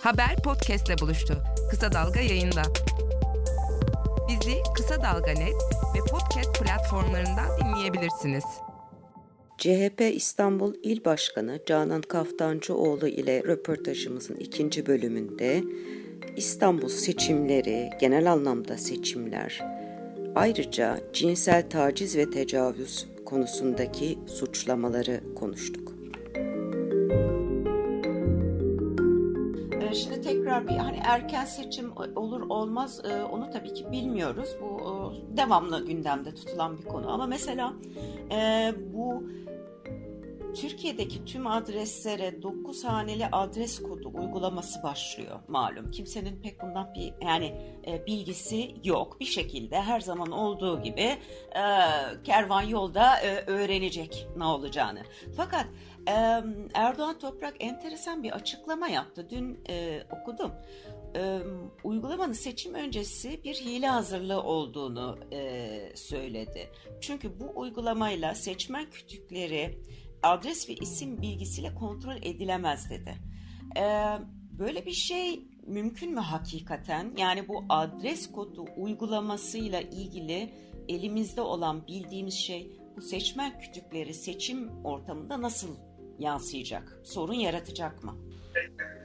Haber podcastle buluştu. Kısa Dalga yayında. Bizi Kısa Dalga Net ve podcast platformlarından dinleyebilirsiniz. CHP İstanbul İl Başkanı Canan Kaftancıoğlu ile röportajımızın ikinci bölümünde İstanbul seçimleri, genel anlamda seçimler, ayrıca cinsel taciz ve tecavüz konusundaki suçlamaları konuştuk. Tekrar bir hani erken seçim olur olmaz e, onu tabii ki bilmiyoruz. Bu e, devamlı gündemde tutulan bir konu. Ama mesela e, bu Türkiye'deki tüm adreslere 9 haneli adres kodu uygulaması başlıyor malum. Kimsenin pek bundan bir yani e, bilgisi yok. Bir şekilde her zaman olduğu gibi e, kervan yolda e, öğrenecek ne olacağını. Fakat e, Erdoğan Toprak enteresan bir açıklama yaptı. Dün e, okudum e, uygulamanın seçim öncesi bir hile hazırlığı olduğunu e, söyledi. Çünkü bu uygulamayla seçmen kütükleri adres ve isim bilgisiyle kontrol edilemez dedi. Ee, böyle bir şey mümkün mü hakikaten? Yani bu adres kodu uygulamasıyla ilgili elimizde olan bildiğimiz şey bu seçmen kütükleri seçim ortamında nasıl yansıyacak? Sorun yaratacak mı?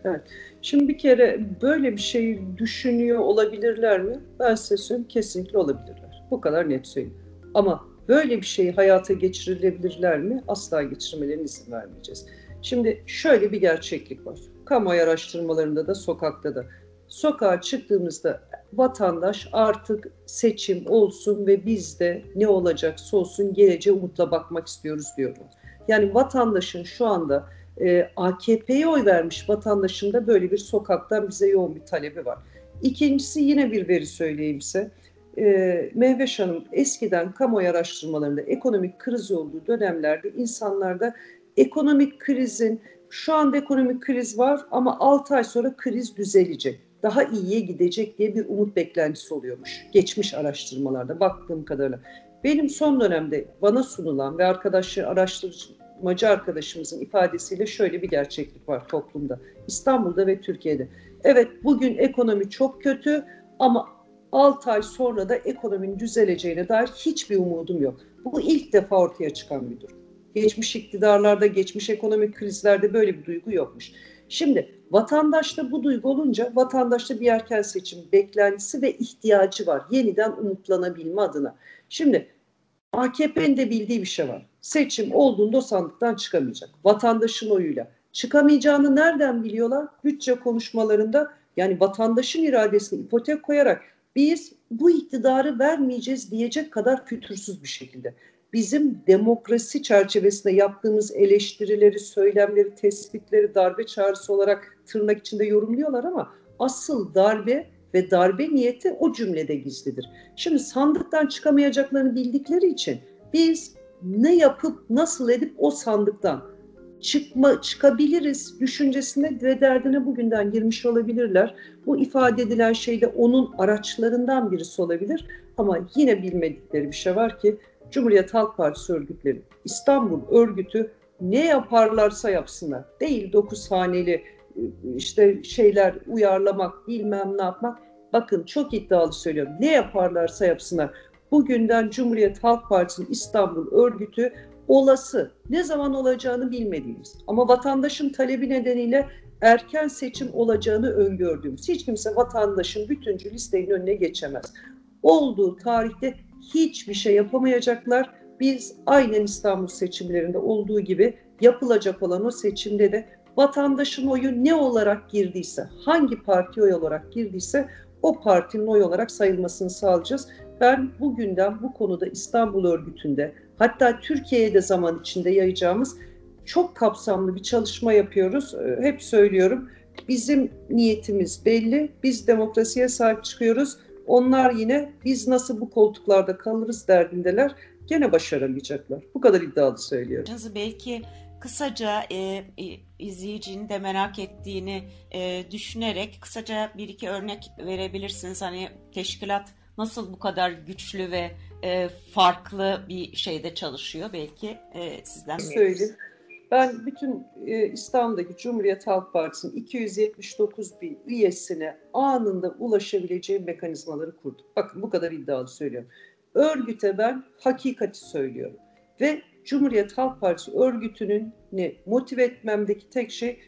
Evet. Şimdi bir kere böyle bir şeyi düşünüyor olabilirler mi? Ben size söyleyeyim kesinlikle olabilirler. Bu kadar net söyleyeyim. Ama Böyle bir şeyi hayata geçirilebilirler mi? Asla geçirmelerine izin vermeyeceğiz. Şimdi şöyle bir gerçeklik var. Kamuoyu araştırmalarında da sokakta da. Sokağa çıktığımızda vatandaş artık seçim olsun ve biz de ne olacaksa olsun geleceğe umutla bakmak istiyoruz diyorum. Yani vatandaşın şu anda e, AKP'ye oy vermiş vatandaşın da böyle bir sokaktan bize yoğun bir talebi var. İkincisi yine bir veri söyleyeyim size e, Mehveş Hanım eskiden kamuoyu araştırmalarında ekonomik kriz olduğu dönemlerde insanlarda ekonomik krizin şu anda ekonomik kriz var ama 6 ay sonra kriz düzelecek. Daha iyiye gidecek diye bir umut beklentisi oluyormuş. Geçmiş araştırmalarda baktığım kadarıyla. Benim son dönemde bana sunulan ve arkadaşı araştırmacı arkadaşımızın ifadesiyle şöyle bir gerçeklik var toplumda. İstanbul'da ve Türkiye'de. Evet bugün ekonomi çok kötü ama 6 ay sonra da ekonominin düzeleceğine dair hiçbir umudum yok. Bu ilk defa ortaya çıkan bir durum. Geçmiş iktidarlarda, geçmiş ekonomik krizlerde böyle bir duygu yokmuş. Şimdi vatandaşta bu duygu olunca vatandaşta bir erken seçim beklentisi ve ihtiyacı var. Yeniden umutlanabilme adına. Şimdi AKP'nin de bildiği bir şey var. Seçim olduğunda o sandıktan çıkamayacak. Vatandaşın oyuyla. Çıkamayacağını nereden biliyorlar? Bütçe konuşmalarında yani vatandaşın iradesini ipotek koyarak biz bu iktidarı vermeyeceğiz diyecek kadar fütursuz bir şekilde. Bizim demokrasi çerçevesinde yaptığımız eleştirileri, söylemleri, tespitleri darbe çağrısı olarak tırnak içinde yorumluyorlar ama asıl darbe ve darbe niyeti o cümlede gizlidir. Şimdi sandıktan çıkamayacaklarını bildikleri için biz ne yapıp nasıl edip o sandıktan çıkma çıkabiliriz düşüncesine ve derdine bugünden girmiş olabilirler. Bu ifade edilen şey de onun araçlarından birisi olabilir. Ama yine bilmedikleri bir şey var ki Cumhuriyet Halk Partisi örgütleri, İstanbul örgütü ne yaparlarsa yapsınlar. Değil dokuz haneli işte şeyler uyarlamak, bilmem ne yapmak. Bakın çok iddialı söylüyorum. Ne yaparlarsa yapsınlar. Bugünden Cumhuriyet Halk Partisi'nin İstanbul örgütü olası, ne zaman olacağını bilmediğimiz ama vatandaşın talebi nedeniyle erken seçim olacağını öngördüğümüz hiç kimse vatandaşın bütüncül isteğinin önüne geçemez. Olduğu tarihte hiçbir şey yapamayacaklar. Biz aynen İstanbul seçimlerinde olduğu gibi yapılacak olan o seçimde de vatandaşın oyu ne olarak girdiyse, hangi parti oy olarak girdiyse o partinin oy olarak sayılmasını sağlayacağız. Ben bugünden bu konuda İstanbul örgütünde hatta Türkiye'ye de zaman içinde yayacağımız çok kapsamlı bir çalışma yapıyoruz. Ee, hep söylüyorum. Bizim niyetimiz belli. Biz demokrasiye sahip çıkıyoruz. Onlar yine biz nasıl bu koltuklarda kalırız derdindeler. Gene başaramayacaklar. Bu kadar iddialı söylüyorum. Belki kısaca e, e, izleyicinin de merak ettiğini e, düşünerek kısaca bir iki örnek verebilirsiniz. Hani teşkilat nasıl bu kadar güçlü ve e, farklı bir şeyde çalışıyor belki e, sizden söyleyeyim. Ben bütün e, İstanbul'daki Cumhuriyet Halk Partisi'nin 279 bin üyesine anında ulaşabileceğim mekanizmaları kurdum. Bakın bu kadar iddialı söylüyorum. Örgüte ben hakikati söylüyorum. Ve Cumhuriyet Halk Partisi örgütünün ne motive etmemdeki tek şey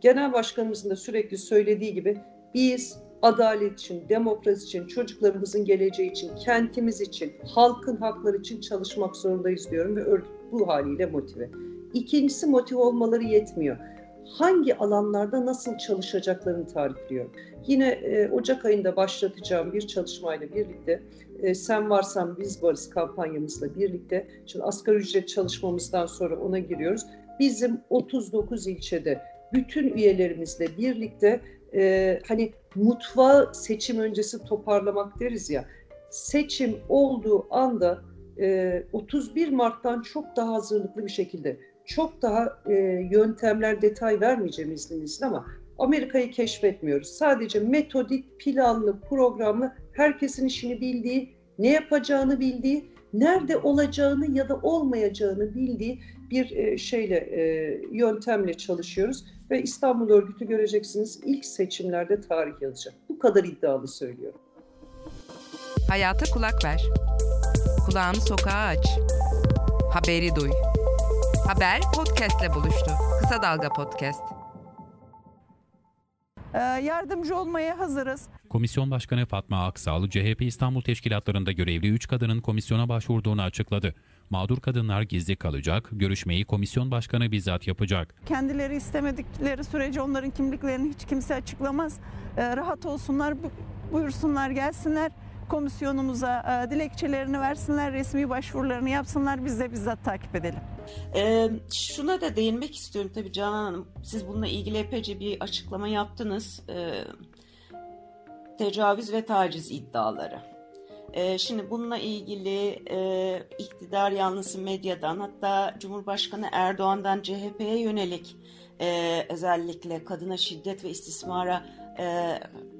genel başkanımızın da sürekli söylediği gibi biz adalet için, demokrasi için, çocuklarımızın geleceği için, kentimiz için, halkın hakları için çalışmak zorundayız diyorum ve örgüt bu haliyle motive. İkincisi motive olmaları yetmiyor. Hangi alanlarda nasıl çalışacaklarını tarifliyor. Yine e, Ocak ayında başlatacağım bir çalışmayla birlikte e, Sen Varsan Biz Varız kampanyamızla birlikte, şimdi asgari ücret çalışmamızdan sonra ona giriyoruz. Bizim 39 ilçede bütün üyelerimizle birlikte e, hani mutfağı seçim öncesi toparlamak deriz ya. Seçim olduğu anda e, 31 Mart'tan çok daha hazırlıklı bir şekilde, çok daha e, yöntemler, detay vermeyeceğim izninizle ama Amerika'yı keşfetmiyoruz. Sadece metodik, planlı, programlı, herkesin işini bildiği, ne yapacağını bildiği, nerede olacağını ya da olmayacağını bildiği bir e, şeyle, e, yöntemle çalışıyoruz ve İstanbul örgütü göreceksiniz ilk seçimlerde tarih yazacak. Bu kadar iddialı söylüyorum. Hayata kulak ver. Kulağını sokağa aç. Haberi duy. Haber podcastle buluştu. Kısa Dalga Podcast. Ee, yardımcı olmaya hazırız. Komisyon Başkanı Fatma Aksal, CHP İstanbul teşkilatlarında görevli 3 kadının komisyona başvurduğunu açıkladı. Mağdur kadınlar gizli kalacak, görüşmeyi komisyon başkanı bizzat yapacak. Kendileri istemedikleri sürece onların kimliklerini hiç kimse açıklamaz. Ee, rahat olsunlar, buyursunlar, gelsinler komisyonumuza e, dilekçelerini versinler, resmi başvurularını yapsınlar, biz de bizzat takip edelim. Ee, şuna da değinmek istiyorum tabii Canan Hanım. Siz bununla ilgili epeyce bir açıklama yaptınız. Ee, tecavüz ve taciz iddiaları. Ee, şimdi bununla ilgili e, iktidar yanlısı medyadan hatta Cumhurbaşkanı Erdoğan'dan CHP'ye yönelik e, özellikle kadına şiddet ve istismara e,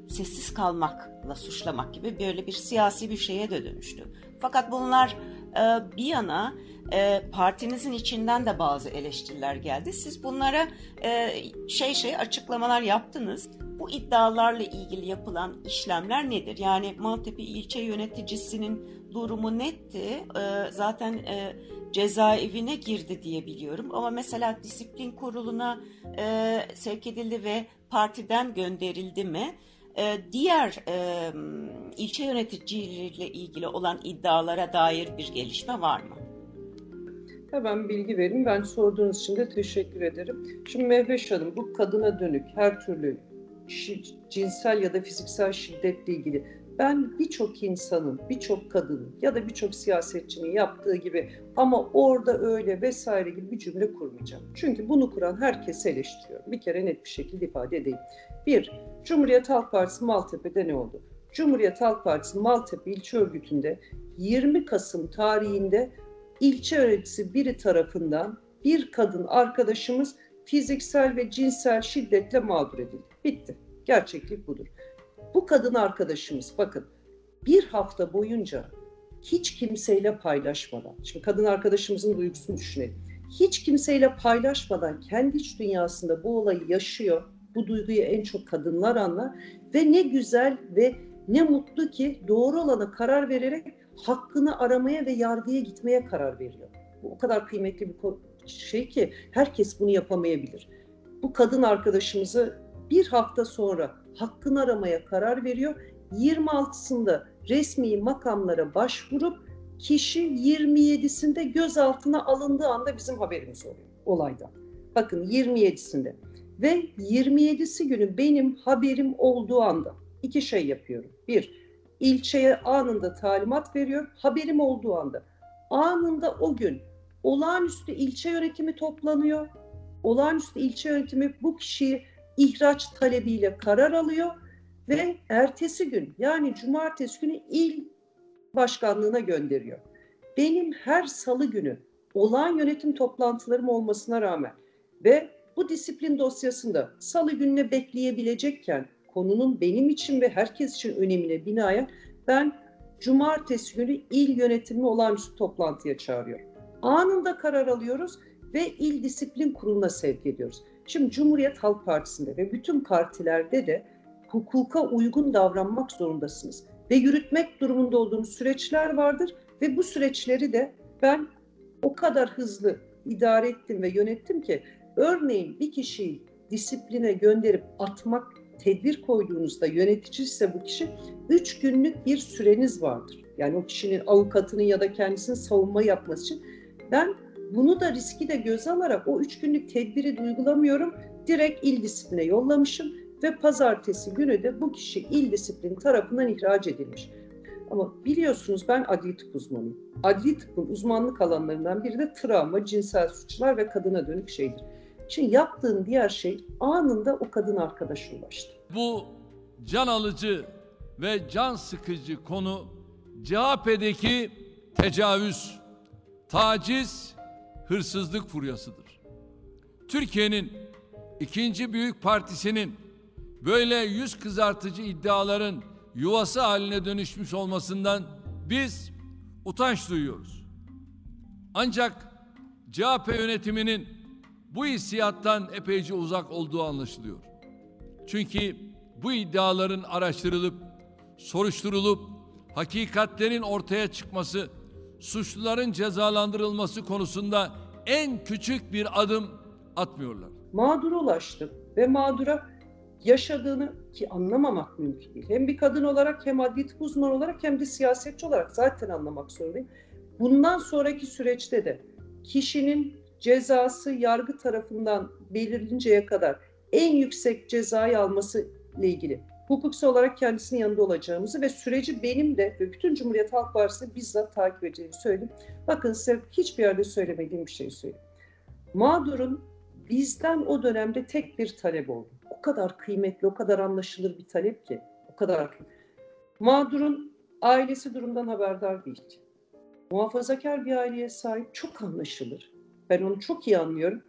sessiz kalmakla suçlamak gibi böyle bir siyasi bir şeye de dönüştü. Fakat bunlar e, bir yana e, partinizin içinden de bazı eleştiriler geldi. Siz bunlara e, şey şey açıklamalar yaptınız. Bu iddialarla ilgili yapılan işlemler nedir? Yani Maltepe ilçe yöneticisinin durumu netti. E, zaten e, cezaevine girdi diye biliyorum. Ama mesela disiplin kuruluna e, sevk edildi ve partiden gönderildi mi? E, diğer e, ilçe yöneticileriyle ilgili olan iddialara dair bir gelişme var mı? Hemen bilgi vereyim. Ben sorduğunuz için de teşekkür ederim. Şimdi Mehveş Hanım bu kadına dönük her türlü cinsel ya da fiziksel şiddetle ilgili ben birçok insanın, birçok kadının ya da birçok siyasetçinin yaptığı gibi ama orada öyle vesaire gibi bir cümle kurmayacağım. Çünkü bunu kuran herkesi eleştiriyorum. Bir kere net bir şekilde ifade edeyim. Bir, Cumhuriyet Halk Partisi Maltepe'de ne oldu? Cumhuriyet Halk Partisi Maltepe İlçe Örgütü'nde 20 Kasım tarihinde ilçe öğretisi biri tarafından bir kadın arkadaşımız fiziksel ve cinsel şiddetle mağdur edildi. Bitti. Gerçeklik budur. Bu kadın arkadaşımız bakın bir hafta boyunca hiç kimseyle paylaşmadan, şimdi kadın arkadaşımızın duygusunu düşünelim. Hiç kimseyle paylaşmadan kendi iç dünyasında bu olayı yaşıyor. Bu duyguyu en çok kadınlar anlar ve ne güzel ve ne mutlu ki doğru olana karar vererek hakkını aramaya ve yargıya gitmeye karar veriyor. Bu o kadar kıymetli bir şey ki herkes bunu yapamayabilir. Bu kadın arkadaşımızı bir hafta sonra hakkını aramaya karar veriyor. 26'sında resmi makamlara başvurup kişi 27'sinde gözaltına alındığı anda bizim haberimiz oluyor olaydan. Bakın 27'sinde ve 27'si günü benim haberim olduğu anda iki şey yapıyorum. Bir, ilçeye anında talimat veriyor. Haberim olduğu anda. Anında o gün olağanüstü ilçe yönetimi toplanıyor. Olağanüstü ilçe yönetimi bu kişiyi ihraç talebiyle karar alıyor ve ertesi gün yani cumartesi günü il başkanlığına gönderiyor. Benim her salı günü olağan yönetim toplantılarım olmasına rağmen ve bu disiplin dosyasında salı gününe bekleyebilecekken konunun benim için ve herkes için önemine binaen ben cumartesi günü il yönetimi olağanüstü toplantıya çağırıyorum. Anında karar alıyoruz ve İl Disiplin Kurulu'na sevk ediyoruz. Şimdi Cumhuriyet Halk Partisi'nde ve bütün partilerde de hukuka uygun davranmak zorundasınız. Ve yürütmek durumunda olduğunuz süreçler vardır ve bu süreçleri de ben o kadar hızlı idare ettim ve yönettim ki örneğin bir kişiyi disipline gönderip atmak tedbir koyduğunuzda yönetici ise bu kişi 3 günlük bir süreniz vardır. Yani o kişinin avukatının ya da kendisinin savunma yapması için. Ben bunu da riski de göze alarak o 3 günlük tedbiri uygulamıyorum. Direkt il disipline yollamışım ve pazartesi günü de bu kişi il disiplini tarafından ihraç edilmiş. Ama biliyorsunuz ben adli tıp uzmanıyım. Adli tıpın uzmanlık alanlarından biri de travma, cinsel suçlar ve kadına dönük şeydir. Şimdi yaptığın diğer şey anında o kadın arkadaşa ulaştı. Bu can alıcı ve can sıkıcı konu CHP'deki tecavüz, taciz, hırsızlık furyasıdır. Türkiye'nin ikinci büyük partisinin böyle yüz kızartıcı iddiaların yuvası haline dönüşmüş olmasından biz utanç duyuyoruz. Ancak CHP yönetiminin bu hissiyattan epeyce uzak olduğu anlaşılıyor. Çünkü bu iddiaların araştırılıp, soruşturulup, hakikatlerin ortaya çıkması, suçluların cezalandırılması konusunda en küçük bir adım atmıyorlar. Mağdura ulaştım ve mağdura yaşadığını ki anlamamak mümkün değil. Hem bir kadın olarak hem adli tıp uzmanı olarak hem de siyasetçi olarak zaten anlamak zorundayım. Bundan sonraki süreçte de kişinin cezası yargı tarafından belirlinceye kadar en yüksek cezayı alması ile ilgili hukuksal olarak kendisinin yanında olacağımızı ve süreci benim de ve bütün Cumhuriyet Halk Partisi bizzat takip edeceğimi söyledim. Bakın size hiçbir yerde söylemediğim bir şey söyleyeyim. Mağdurun bizden o dönemde tek bir talep oldu. O kadar kıymetli, o kadar anlaşılır bir talep ki. O kadar Mağdurun ailesi durumdan haberdar değil. Muhafazakar bir aileye sahip çok anlaşılır. Ben onu çok iyi anlıyorum.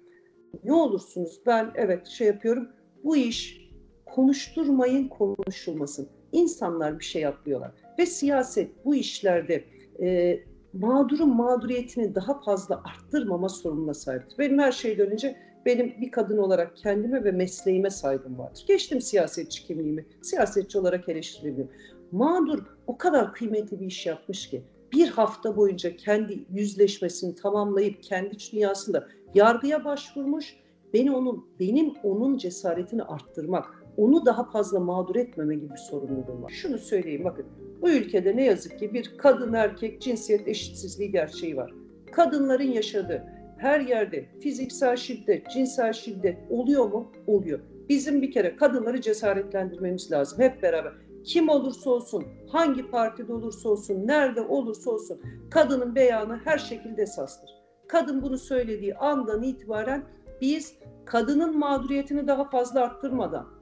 Ne olursunuz ben evet şey yapıyorum. Bu iş konuşturmayın konuşulmasın. İnsanlar bir şey yapıyorlar. Ve siyaset bu işlerde e, mağdurun mağduriyetini daha fazla arttırmama sorumluluğuna sahiptir. Benim her şeyden önce benim bir kadın olarak kendime ve mesleğime saygım vardır. Geçtim siyasetçi kimliğimi, siyasetçi olarak eleştirildim. Mağdur o kadar kıymetli bir iş yapmış ki bir hafta boyunca kendi yüzleşmesini tamamlayıp kendi dünyasında yargıya başvurmuş. Beni onun, benim onun cesaretini arttırmak, onu daha fazla mağdur etmeme gibi bir sorumluluğum var. Şunu söyleyeyim bakın, bu ülkede ne yazık ki bir kadın erkek cinsiyet eşitsizliği gerçeği var. Kadınların yaşadığı her yerde fiziksel şiddet, cinsel şiddet oluyor mu? Oluyor. Bizim bir kere kadınları cesaretlendirmemiz lazım hep beraber. Kim olursa olsun, hangi partide olursa olsun, nerede olursa olsun kadının beyanı her şekilde esastır. Kadın bunu söylediği andan itibaren biz kadının mağduriyetini daha fazla arttırmadan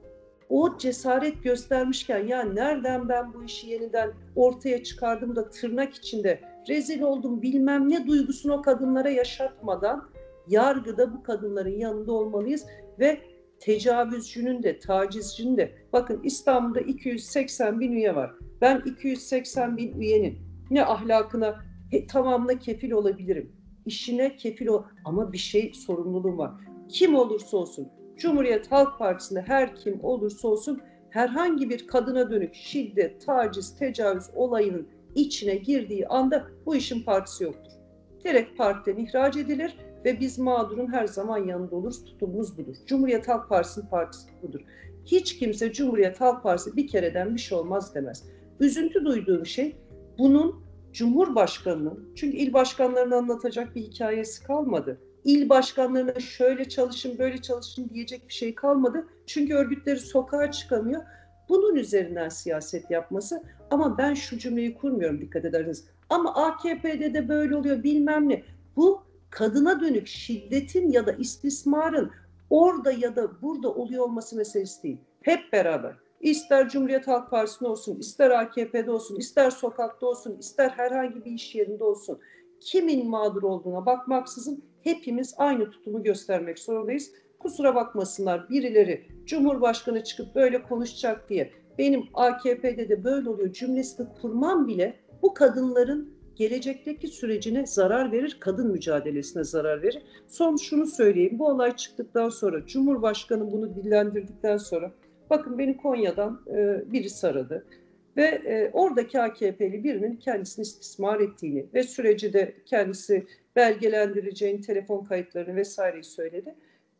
o cesaret göstermişken ya nereden ben bu işi yeniden ortaya çıkardım da tırnak içinde rezil oldum bilmem ne duygusunu o kadınlara yaşatmadan yargıda bu kadınların yanında olmalıyız ve tecavüzcünün de tacizcinin de bakın İstanbul'da 280 bin üye var. Ben 280 bin üyenin ne ahlakına he, tamamına kefil olabilirim. İşine kefil ol ama bir şey sorumluluğum var. Kim olursa olsun Cumhuriyet Halk Partisi'nde her kim olursa olsun herhangi bir kadına dönük şiddet, taciz, tecavüz olayının içine girdiği anda bu işin partisi yoktur. Direkt partiden ihraç edilir ve biz mağdurun her zaman yanında oluruz. Tutumumuz budur. Cumhuriyet Halk Partisi'nin partisi budur. Hiç kimse Cumhuriyet Halk Partisi bir kereden bir şey olmaz demez. Üzüntü duyduğum şey bunun Cumhurbaşkanı'nın, çünkü il başkanlarını anlatacak bir hikayesi kalmadı. İl başkanlarına şöyle çalışın, böyle çalışın diyecek bir şey kalmadı. Çünkü örgütleri sokağa çıkamıyor. Bunun üzerinden siyaset yapması ama ben şu cümleyi kurmuyorum dikkat ederseniz. Ama AKP'de de böyle oluyor bilmem ne. Bu kadına dönük şiddetin ya da istismarın orada ya da burada oluyor olması meselesi değil. Hep beraber ister Cumhuriyet Halk Partisi'nde olsun, ister AKP'de olsun, ister sokakta olsun, ister herhangi bir iş yerinde olsun. Kimin mağdur olduğuna bakmaksızın hepimiz aynı tutumu göstermek zorundayız. Kusura bakmasınlar birileri Cumhurbaşkanı çıkıp böyle konuşacak diye benim AKP'de de böyle oluyor cümlesini kurmam bile bu kadınların gelecekteki sürecine zarar verir, kadın mücadelesine zarar verir. Son şunu söyleyeyim, bu olay çıktıktan sonra, Cumhurbaşkanı bunu dillendirdikten sonra, bakın beni Konya'dan e, birisi aradı ve e, oradaki AKP'li birinin kendisini istismar ettiğini ve süreci de kendisi belgelendireceğini, telefon kayıtlarını vesaireyi söyledi.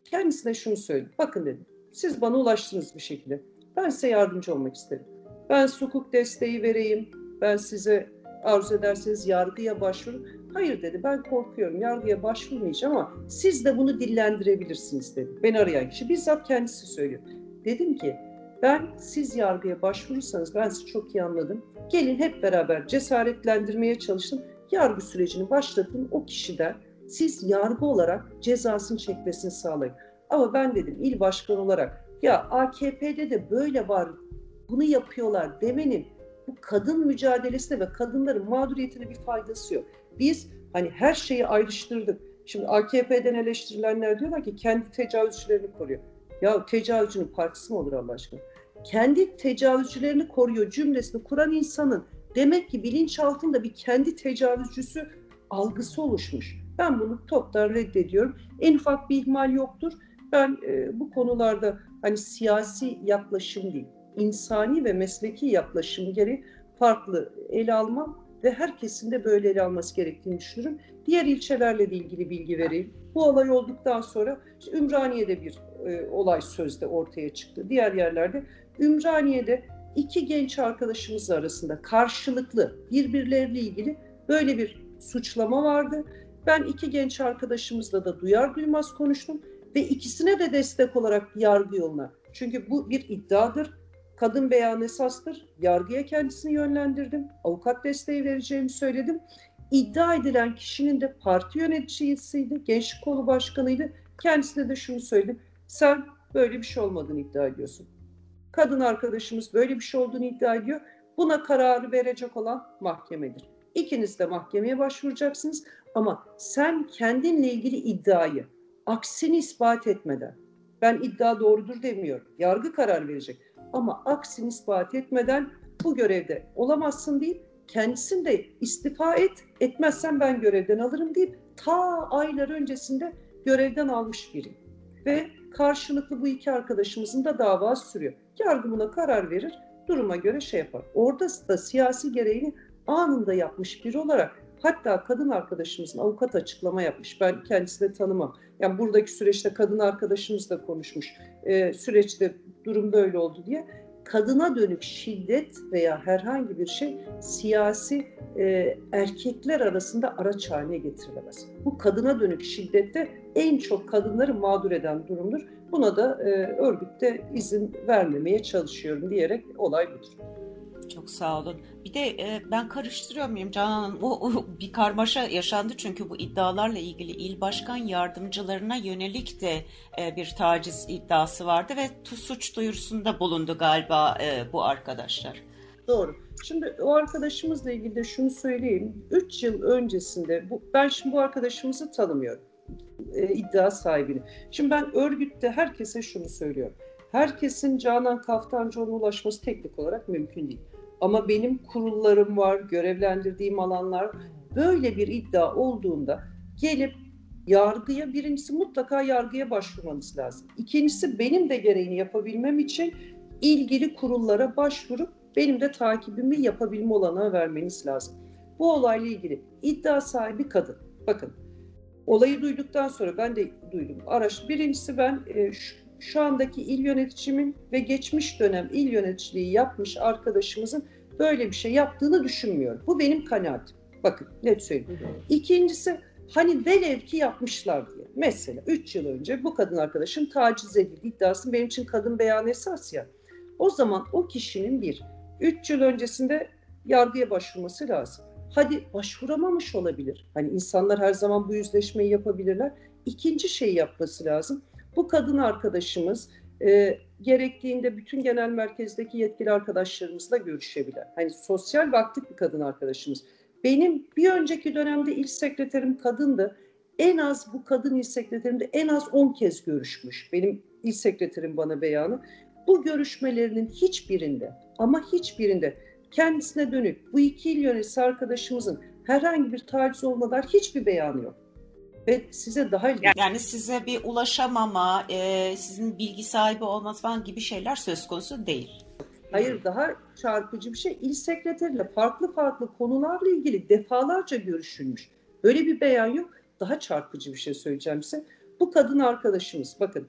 Kendisine şunu söyledi, bakın dedim, siz bana ulaştınız bir şekilde, ben size yardımcı olmak isterim. Ben hukuk desteği vereyim, ben size arzu ederseniz yargıya başvurun. Hayır dedi ben korkuyorum yargıya başvurmayacağım ama siz de bunu dillendirebilirsiniz dedi. Beni arayan kişi bizzat kendisi söylüyor. Dedim ki ben siz yargıya başvurursanız ben sizi çok iyi anladım. Gelin hep beraber cesaretlendirmeye çalıştım. Yargı sürecini başlattım o kişiden siz yargı olarak cezasını çekmesini sağlayın. Ama ben dedim il başkanı olarak ya AKP'de de böyle var bunu yapıyorlar demenin bu kadın mücadelesine ve kadınların mağduriyetine bir faydası yok. Biz hani her şeyi ayrıştırdık. Şimdi AKP'den eleştirilenler diyorlar ki kendi tecavüzcülerini koruyor. Ya tecavüzcünün partisi mi olur Allah aşkına? Kendi tecavüzcülerini koruyor cümlesini kuran insanın demek ki bilinçaltında bir kendi tecavüzcüsü algısı oluşmuş. Ben bunu toptan reddediyorum. En ufak bir ihmal yoktur. Ben e, bu konularda hani siyasi yaklaşım değil, insani ve mesleki yaklaşım gereği farklı ele almam ve herkesin de böyle ele alması gerektiğini düşünürüm. Diğer ilçelerle de ilgili bilgi vereyim. Bu olay olduktan sonra işte Ümraniye'de bir e, olay sözde ortaya çıktı. Diğer yerlerde Ümraniye'de iki genç arkadaşımız arasında karşılıklı birbirleriyle ilgili böyle bir suçlama vardı. Ben iki genç arkadaşımızla da duyar duymaz konuştum ve ikisine de destek olarak yargı yoluna. Çünkü bu bir iddiadır Kadın beyan esastır. Yargıya kendisini yönlendirdim. Avukat desteği vereceğimi söyledim. İddia edilen kişinin de parti yöneticisiydi, gençlik kolu başkanıydı. Kendisine de şunu söyledim. Sen böyle bir şey olmadığını iddia ediyorsun. Kadın arkadaşımız böyle bir şey olduğunu iddia ediyor. Buna kararı verecek olan mahkemedir. İkiniz de mahkemeye başvuracaksınız ama sen kendinle ilgili iddiayı aksini ispat etmeden ben iddia doğrudur demiyorum. Yargı karar verecek ama aksini ispat etmeden bu görevde olamazsın deyip kendisini de istifa et, etmezsen ben görevden alırım deyip ta aylar öncesinde görevden almış biri. Ve karşılıklı bu iki arkadaşımızın da dava sürüyor. Yargı buna karar verir, duruma göre şey yapar. Orada da siyasi gereğini anında yapmış biri olarak hatta kadın arkadaşımızın avukat açıklama yapmış. Ben kendisini tanımam. Yani buradaki süreçte kadın arkadaşımız da konuşmuş. Ee, süreçte durum böyle oldu diye kadına dönük şiddet veya herhangi bir şey siyasi e, erkekler arasında araç haline getirilemez. Bu kadına dönük şiddette en çok kadınları mağdur eden durumdur. Buna da e, örgütte izin vermemeye çalışıyorum diyerek olay budur. Çok sağ olun. Bir de e, ben karıştırıyor muyum Canan? O, o bir karmaşa yaşandı çünkü bu iddialarla ilgili il başkan yardımcılarına yönelik de e, bir taciz iddiası vardı ve suç duyurusunda bulundu galiba e, bu arkadaşlar. Doğru. Şimdi o arkadaşımızla ilgili de şunu söyleyeyim. 3 yıl öncesinde bu, ben şimdi bu arkadaşımızı tanımıyorum. E, iddia sahibini. Şimdi ben örgütte herkese şunu söylüyorum. Herkesin Canan Kaftancıoğlu'na ulaşması teknik olarak mümkün değil. Ama benim kurullarım var, görevlendirdiğim alanlar böyle bir iddia olduğunda gelip yargıya birincisi mutlaka yargıya başvurmanız lazım. İkincisi benim de gereğini yapabilmem için ilgili kurullara başvurup benim de takibimi yapabilme olanağı vermeniz lazım. Bu olayla ilgili iddia sahibi kadın. Bakın olayı duyduktan sonra ben de duydum. Araç birincisi ben e, şu, şu andaki il yöneticimin ve geçmiş dönem il yöneticiliği yapmış arkadaşımızın böyle bir şey yaptığını düşünmüyorum. Bu benim kanaatim. Bakın net söyleyeyim. İkincisi hani velev ki yapmışlar diye. Mesela 3 yıl önce bu kadın arkadaşım taciz edildi iddiası benim için kadın beyan esas ya. O zaman o kişinin bir 3 yıl öncesinde yargıya başvurması lazım. Hadi başvuramamış olabilir. Hani insanlar her zaman bu yüzleşmeyi yapabilirler. İkinci şeyi yapması lazım bu kadın arkadaşımız e, gerektiğinde bütün genel merkezdeki yetkili arkadaşlarımızla görüşebilir. Hani sosyal ve aktif bir kadın arkadaşımız. Benim bir önceki dönemde il sekreterim kadındı. En az bu kadın il sekreterimde en az 10 kez görüşmüş. Benim il sekreterim bana beyanı. Bu görüşmelerinin hiçbirinde ama hiçbirinde kendisine dönük bu iki il yöneticisi arkadaşımızın Herhangi bir taciz olmadan hiçbir beyanı yok. Ve size daha ilginç. Yani size bir ulaşamama, e, sizin bilgi sahibi olması falan gibi şeyler söz konusu değil. Hayır daha çarpıcı bir şey. İl sekreteriyle farklı farklı konularla ilgili defalarca görüşülmüş. Böyle bir beyan yok. Daha çarpıcı bir şey söyleyeceğim size. Bu kadın arkadaşımız bakın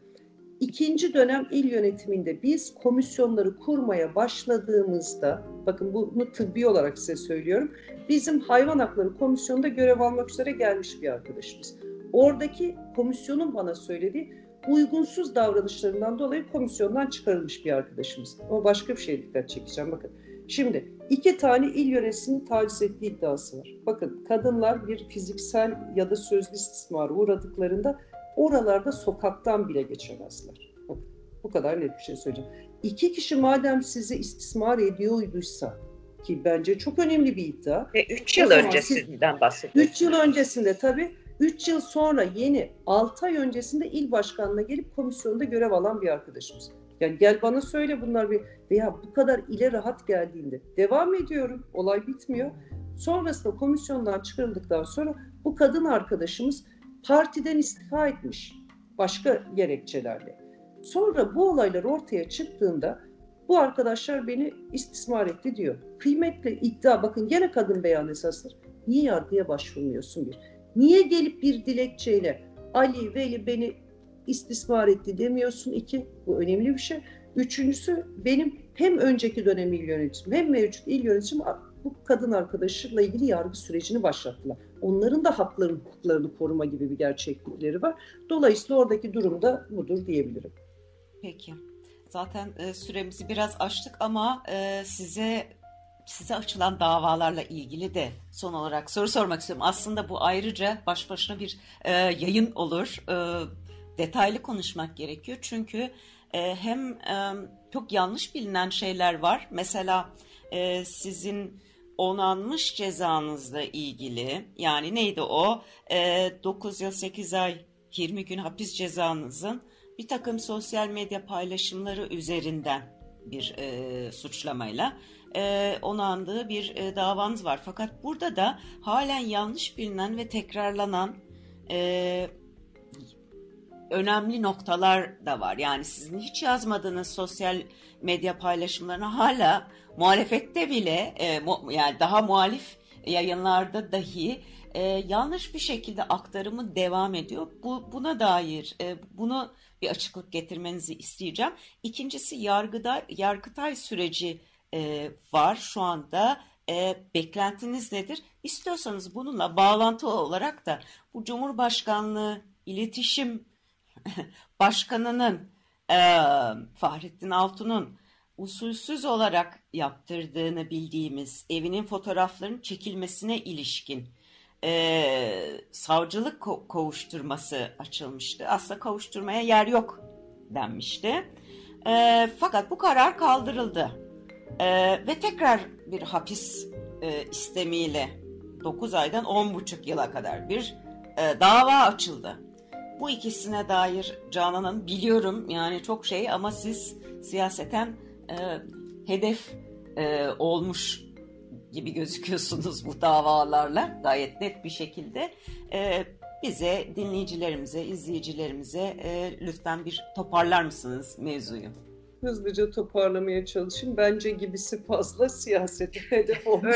ikinci dönem il yönetiminde biz komisyonları kurmaya başladığımızda bakın bunu tıbbi olarak size söylüyorum. Bizim hayvan hakları komisyonunda görev almak üzere gelmiş bir arkadaşımız. Oradaki komisyonun bana söylediği uygunsuz davranışlarından dolayı komisyondan çıkarılmış bir arkadaşımız. Ama başka bir şeye dikkat çekeceğim. Bakın şimdi iki tane il yönetimini taciz ettiği iddiası var. Bakın kadınlar bir fiziksel ya da sözlü istismara uğradıklarında oralarda sokaktan bile geçemezler. Bakın bu kadar net bir şey söyleyeceğim. İki kişi madem sizi istismar ediyorduysa ki bence çok önemli bir iddia. Ve 3 yıl öncesinden bahsediyoruz. 3 yıl öncesinde tabii 3 yıl sonra yeni 6 ay öncesinde il başkanına gelip komisyonda görev alan bir arkadaşımız. Yani gel bana söyle bunlar bir veya bu kadar ile rahat geldiğinde devam ediyorum. Olay bitmiyor. Sonrasında komisyondan çıkarıldıktan sonra bu kadın arkadaşımız partiden istifa etmiş başka gerekçelerle. Sonra bu olaylar ortaya çıktığında bu arkadaşlar beni istismar etti diyor. Kıymetli iddia bakın gene kadın beyan esastır. Niye yargıya başvurmuyorsun bir? Niye gelip bir dilekçeyle Ali, Veli beni istismar etti demiyorsun? İki, bu önemli bir şey. Üçüncüsü benim hem önceki dönem il yönetim hem mevcut il yönetim bu kadın arkadaşıyla ilgili yargı sürecini başlattılar. Onların da haklarını, hukuklarını koruma gibi bir gerçeklikleri var. Dolayısıyla oradaki durum da budur diyebilirim. Peki. Zaten e, süremizi biraz açtık ama e, size size açılan davalarla ilgili de son olarak soru sormak istiyorum. Aslında bu ayrıca baş başına bir e, yayın olur. E, detaylı konuşmak gerekiyor. Çünkü e, hem e, çok yanlış bilinen şeyler var. Mesela e, sizin onanmış cezanızla ilgili yani neydi o? E, 9 yıl 8 ay 20 gün hapis cezanızın bir takım sosyal medya paylaşımları üzerinden bir e, suçlamayla e, onandığı bir e, davanız var. Fakat burada da halen yanlış bilinen ve tekrarlanan e, önemli noktalar da var. Yani sizin hiç yazmadığınız sosyal medya paylaşımlarına hala muhalefette bile e, yani daha muhalif yayınlarda dahi e, yanlış bir şekilde aktarımı devam ediyor. Bu buna dair e, bunu bir açıklık getirmenizi isteyeceğim. İkincisi yargıda yargıtay süreci e, var şu anda. E, beklentiniz nedir? İstiyorsanız bununla bağlantı olarak da bu Cumhurbaşkanlığı iletişim başkanının e, Fahrettin Altun'un usulsüz olarak yaptırdığını bildiğimiz evinin fotoğraflarının çekilmesine ilişkin e, savcılık ko- kovuşturması açılmıştı. Aslında kavuşturmaya yer yok denmişti. E, fakat bu karar kaldırıldı. E, ve tekrar bir hapis e, istemiyle 9 aydan 10,5 yıla kadar bir e, dava açıldı. Bu ikisine dair Canan Hanım biliyorum yani çok şey ama siz siyaseten e, hedef e, olmuş gibi gözüküyorsunuz bu davalarla gayet net bir şekilde. E, bize, dinleyicilerimize, izleyicilerimize e, lütfen bir toparlar mısınız mevzuyu? Hızlıca toparlamaya çalışayım. Bence gibisi fazla siyasete hedef olmuş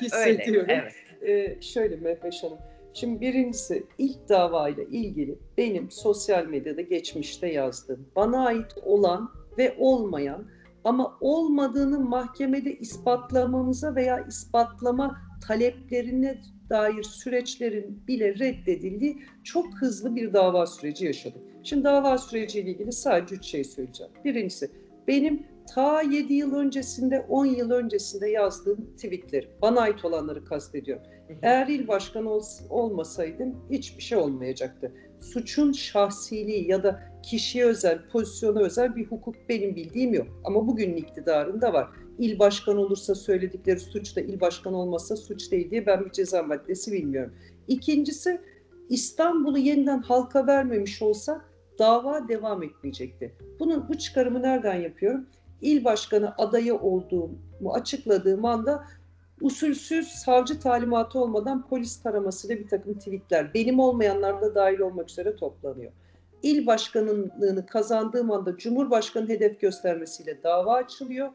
hissediyorum. Öyle, evet. Ee, şöyle Mehveş Hanım, Şimdi birincisi ilk davayla ilgili benim sosyal medyada geçmişte yazdığım, bana ait olan ve olmayan ama olmadığını mahkemede ispatlamamıza veya ispatlama taleplerine dair süreçlerin bile reddedildiği çok hızlı bir dava süreci yaşadım. Şimdi dava süreciyle ilgili sadece üç şey söyleyeceğim. Birincisi benim ta 7 yıl öncesinde, 10 yıl öncesinde yazdığım tweetleri, bana ait olanları kastediyorum. Eğer il başkanı ol, olmasaydım hiçbir şey olmayacaktı. Suçun şahsiliği ya da kişiye özel, pozisyona özel bir hukuk benim bildiğim yok. Ama bugünün iktidarında var. İl başkanı olursa söyledikleri suç da il başkanı olmazsa suç değil diye ben bir ceza maddesi bilmiyorum. İkincisi İstanbul'u yeniden halka vermemiş olsa dava devam etmeyecekti. Bunun bu çıkarımı nereden yapıyorum? İl başkanı adayı olduğumu açıkladığım anda usulsüz savcı talimatı olmadan polis taramasıyla bir takım tweetler benim olmayanlar da dahil olmak üzere toplanıyor. İl başkanlığını kazandığım anda Cumhurbaşkanı hedef göstermesiyle dava açılıyor.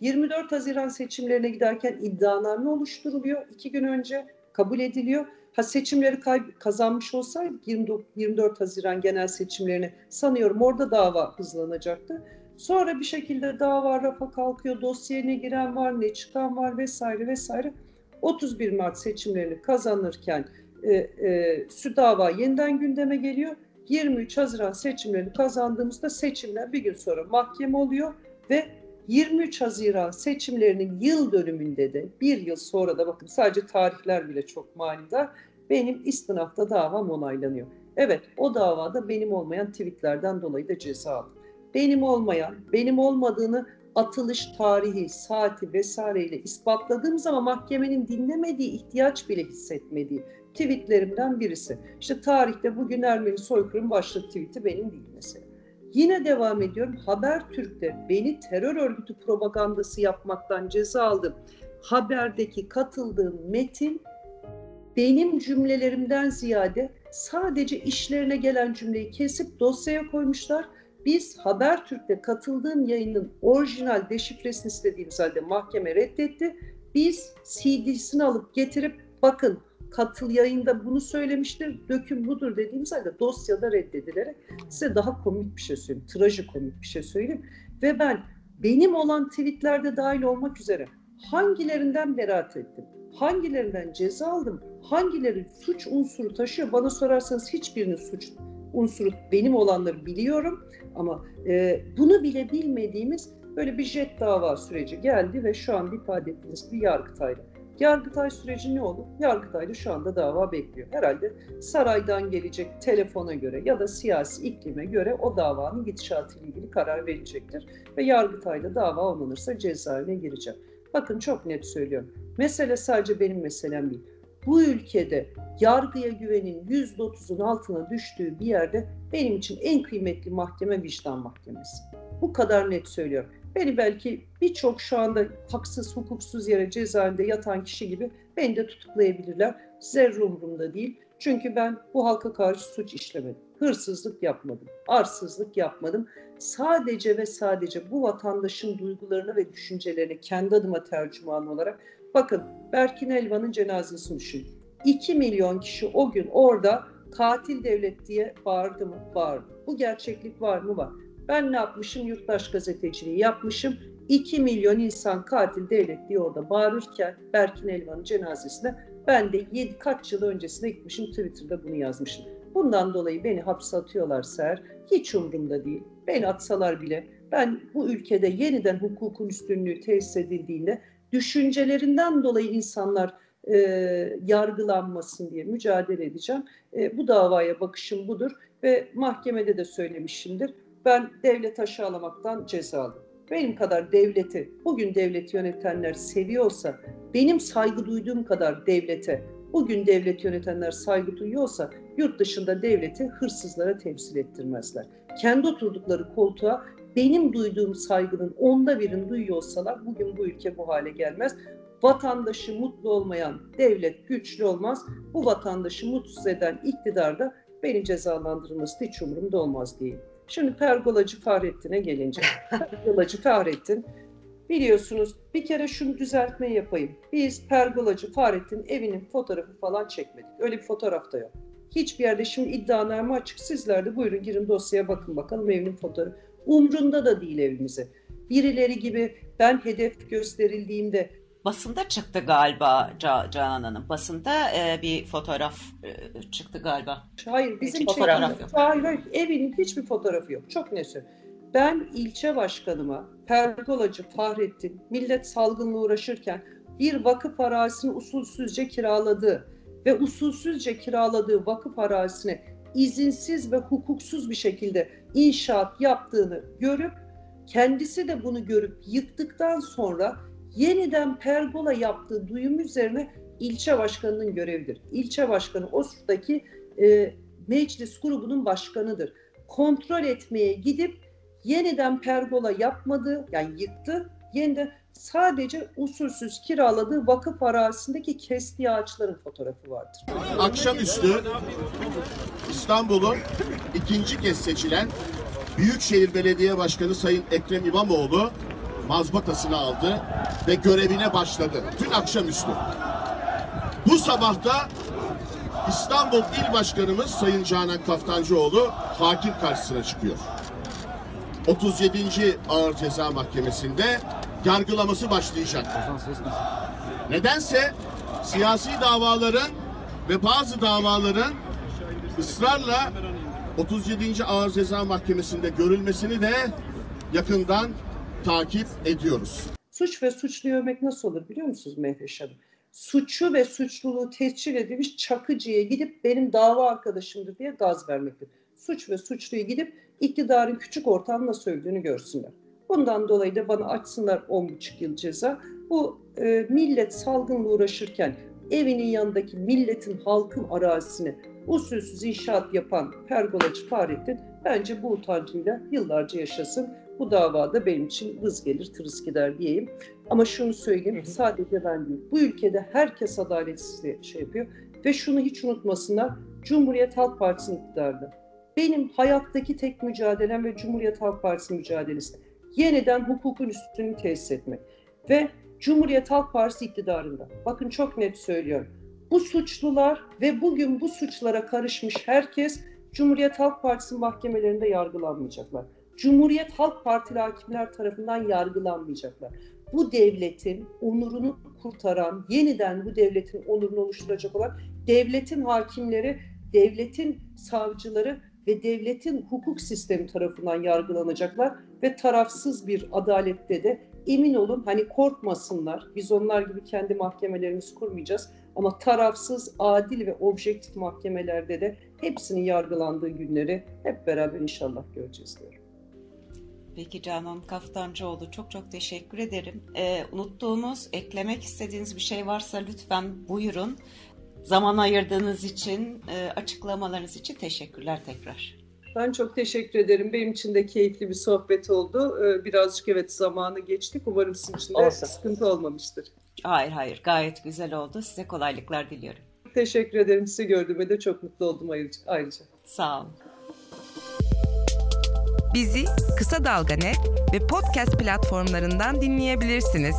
24 Haziran seçimlerine giderken iddianame oluşturuluyor. İki gün önce kabul ediliyor. Ha seçimleri kazanmış olsaydı 24 Haziran genel seçimlerini sanıyorum orada dava hızlanacaktı. Sonra bir şekilde dava rafa kalkıyor, dosyaya giren var, ne çıkan var vesaire vesaire. 31 Mart seçimlerini kazanırken e, e, şu dava yeniden gündeme geliyor. 23 Haziran seçimlerini kazandığımızda seçimler bir gün sonra mahkeme oluyor ve 23 Haziran seçimlerinin yıl dönümünde de bir yıl sonra da bakın sadece tarihler bile çok manidar benim istinafta davam onaylanıyor. Evet o davada benim olmayan tweetlerden dolayı da ceza aldım. Benim olmayan, benim olmadığını atılış tarihi, saati vesaireyle ispatladığım zaman mahkemenin dinlemediği, ihtiyaç bile hissetmediği tweetlerimden birisi. İşte tarihte bugün Ermeni soykırım başlık tweeti benim değil mesela. Yine devam ediyorum. Habertürk'te beni terör örgütü propagandası yapmaktan ceza aldım. Haberdeki katıldığım metin benim cümlelerimden ziyade sadece işlerine gelen cümleyi kesip dosyaya koymuşlar. Biz Habertürk'te katıldığım yayının orijinal deşifresini istediğimiz halde mahkeme reddetti. Biz CD'sini alıp getirip bakın katıl yayında bunu söylemiştir, döküm budur dediğimiz halde dosyada reddedilerek size daha komik bir şey söyleyeyim, trajikomik bir şey söyleyeyim. Ve ben benim olan tweetlerde dahil olmak üzere hangilerinden beraat ettim, hangilerinden ceza aldım, hangileri suç unsuru taşıyor bana sorarsanız hiçbirinin suç unsuru benim olanları biliyorum ama e, bunu bile bilmediğimiz böyle bir jet dava süreci geldi ve şu an ifade ettiğiniz bir yargıtayla Yargıtay süreci ne olur? Yargıtay'da şu anda dava bekliyor. Herhalde saraydan gelecek telefona göre ya da siyasi iklime göre o davanın gidişatı ile ilgili karar verecektir. Ve Yargıtay'da dava onanırsa cezaevine gireceğim. Bakın çok net söylüyorum. Mesele sadece benim meselem değil. Bu ülkede yargıya güvenin %30'un altına düştüğü bir yerde benim için en kıymetli mahkeme vicdan mahkemesi. Bu kadar net söylüyorum. Beni belki birçok şu anda haksız, hukuksuz yere cezaevinde yatan kişi gibi beni de tutuklayabilirler. Zerre umurumda değil. Çünkü ben bu halka karşı suç işlemedim. Hırsızlık yapmadım, arsızlık yapmadım. Sadece ve sadece bu vatandaşın duygularını ve düşüncelerini kendi adıma tercüman olarak bakın Berkin Elvan'ın cenazesini düşünün. 2 milyon kişi o gün orada katil devlet diye bağırdı mı? Bağırdı. Bu gerçeklik var mı? Var. Ben ne yapmışım? Yurttaş gazeteciliği yapmışım. 2 milyon insan katil devlet diye orada bağırırken Berkin Elvan'ın cenazesine ben de 7 kaç yıl öncesine gitmişim Twitter'da bunu yazmışım. Bundan dolayı beni hapse atıyorlarsa eğer hiç umurumda değil. Beni atsalar bile ben bu ülkede yeniden hukukun üstünlüğü tesis edildiğinde düşüncelerinden dolayı insanlar e, yargılanmasın diye mücadele edeceğim. E, bu davaya bakışım budur ve mahkemede de söylemişimdir ben devlet aşağılamaktan ceza aldım. Benim kadar devleti, bugün devleti yönetenler seviyorsa, benim saygı duyduğum kadar devlete, bugün devlet yönetenler saygı duyuyorsa, yurt dışında devleti hırsızlara temsil ettirmezler. Kendi oturdukları koltuğa benim duyduğum saygının onda birini duyuyorsalar bugün bu ülke bu hale gelmez. Vatandaşı mutlu olmayan devlet güçlü olmaz. Bu vatandaşı mutsuz eden iktidar da beni cezalandırılması hiç umurumda olmaz diyeyim. Şimdi pergolacı Fahrettin'e gelince. pergolacı Fahrettin biliyorsunuz bir kere şunu düzeltme yapayım. Biz pergolacı Fahrettin evinin fotoğrafı falan çekmedik. Öyle bir fotoğraf da yok. Hiçbir yerde şimdi iddianame açık. Sizler de buyurun girin dosyaya bakın bakalım evinin fotoğrafı. Umrunda da değil evimize. Birileri gibi ben hedef gösterildiğimde basında çıktı galiba Canan Hanım. Basında e, bir fotoğraf e, çıktı galiba. Hayır bizim Hiç fotoğraf yok. Hayır, hayır evinin hiçbir fotoğrafı yok. Çok ne Ben ilçe başkanıma pergolacı Fahrettin millet salgınla uğraşırken bir vakıf arazisini usulsüzce kiraladığı ve usulsüzce kiraladığı vakıf arazisine izinsiz ve hukuksuz bir şekilde inşaat yaptığını görüp kendisi de bunu görüp yıktıktan sonra yeniden pergola yaptığı duyum üzerine ilçe başkanının görevidir. İlçe başkanı OSUR'daki e, meclis grubunun başkanıdır. Kontrol etmeye gidip yeniden pergola yapmadı, yani yıktı yeniden sadece usulsüz kiraladığı vakıf arazisindeki kestiği ağaçların fotoğrafı vardır. Akşamüstü İstanbul'un ikinci kez seçilen Büyükşehir Belediye Başkanı Sayın Ekrem İmamoğlu mazbatasını aldı ve görevine başladı. Dün akşamüstü. Bu sabahta İstanbul İl Başkanımız Sayın Canan Kaftancıoğlu hakim karşısına çıkıyor. 37. Ağır Ceza Mahkemesi'nde yargılaması başlayacak. Nedense siyasi davaların ve bazı davaların ısrarla 37. Ağır Ceza Mahkemesi'nde görülmesini de yakından takip ediyoruz. Suç ve suçlu övmek nasıl olur biliyor musunuz Mehveş Hanım? Suçu ve suçluluğu tescil edilmiş çakıcıya gidip benim dava arkadaşımdır diye gaz vermektir. Suç ve suçluyu gidip iktidarın küçük ortağın nasıl öldüğünü görsünler. Bundan dolayı da bana açsınlar 10,5 yıl ceza. Bu e, millet salgınla uğraşırken evinin yanındaki milletin, halkın arazisine usulsüz inşaat yapan pergolacı Fahrettin bence bu utancıyla yıllarca yaşasın. Bu davada benim için vız gelir, tırıs gider diyeyim. Ama şunu söyleyeyim, sadece ben değil. Bu ülkede herkes adaletsizliğe şey yapıyor. Ve şunu hiç unutmasınlar, Cumhuriyet Halk Partisi'nin iktidarında. Benim hayattaki tek mücadelem ve Cumhuriyet Halk Partisi mücadelesi. Yeniden hukukun üstünlüğünü tesis etmek. Ve Cumhuriyet Halk Partisi iktidarında. Bakın çok net söylüyorum. Bu suçlular ve bugün bu suçlara karışmış herkes Cumhuriyet Halk Partisi mahkemelerinde yargılanmayacaklar. Cumhuriyet Halk Partili hakimler tarafından yargılanmayacaklar. Bu devletin onurunu kurtaran, yeniden bu devletin onurunu oluşturacak olan devletin hakimleri, devletin savcıları ve devletin hukuk sistemi tarafından yargılanacaklar ve tarafsız bir adalette de emin olun hani korkmasınlar. Biz onlar gibi kendi mahkemelerimizi kurmayacağız ama tarafsız, adil ve objektif mahkemelerde de hepsinin yargılandığı günleri hep beraber inşallah göreceğiz diyorum. Peki Canan Kaftancıoğlu çok çok teşekkür ederim. Ee, unuttuğumuz, eklemek istediğiniz bir şey varsa lütfen buyurun. Zaman ayırdığınız için, e, açıklamalarınız için teşekkürler tekrar. Ben çok teşekkür ederim. Benim için de keyifli bir sohbet oldu. Ee, birazcık evet zamanı geçtik. Umarım sizin için de Olsun. sıkıntı olmamıştır. Hayır hayır gayet güzel oldu. Size kolaylıklar diliyorum. Teşekkür ederim. Sizi gördüğüme de çok mutlu oldum ayrıca. ayrıca. Sağ olun. Bizi Kısa Dalga Net ve podcast platformlarından dinleyebilirsiniz.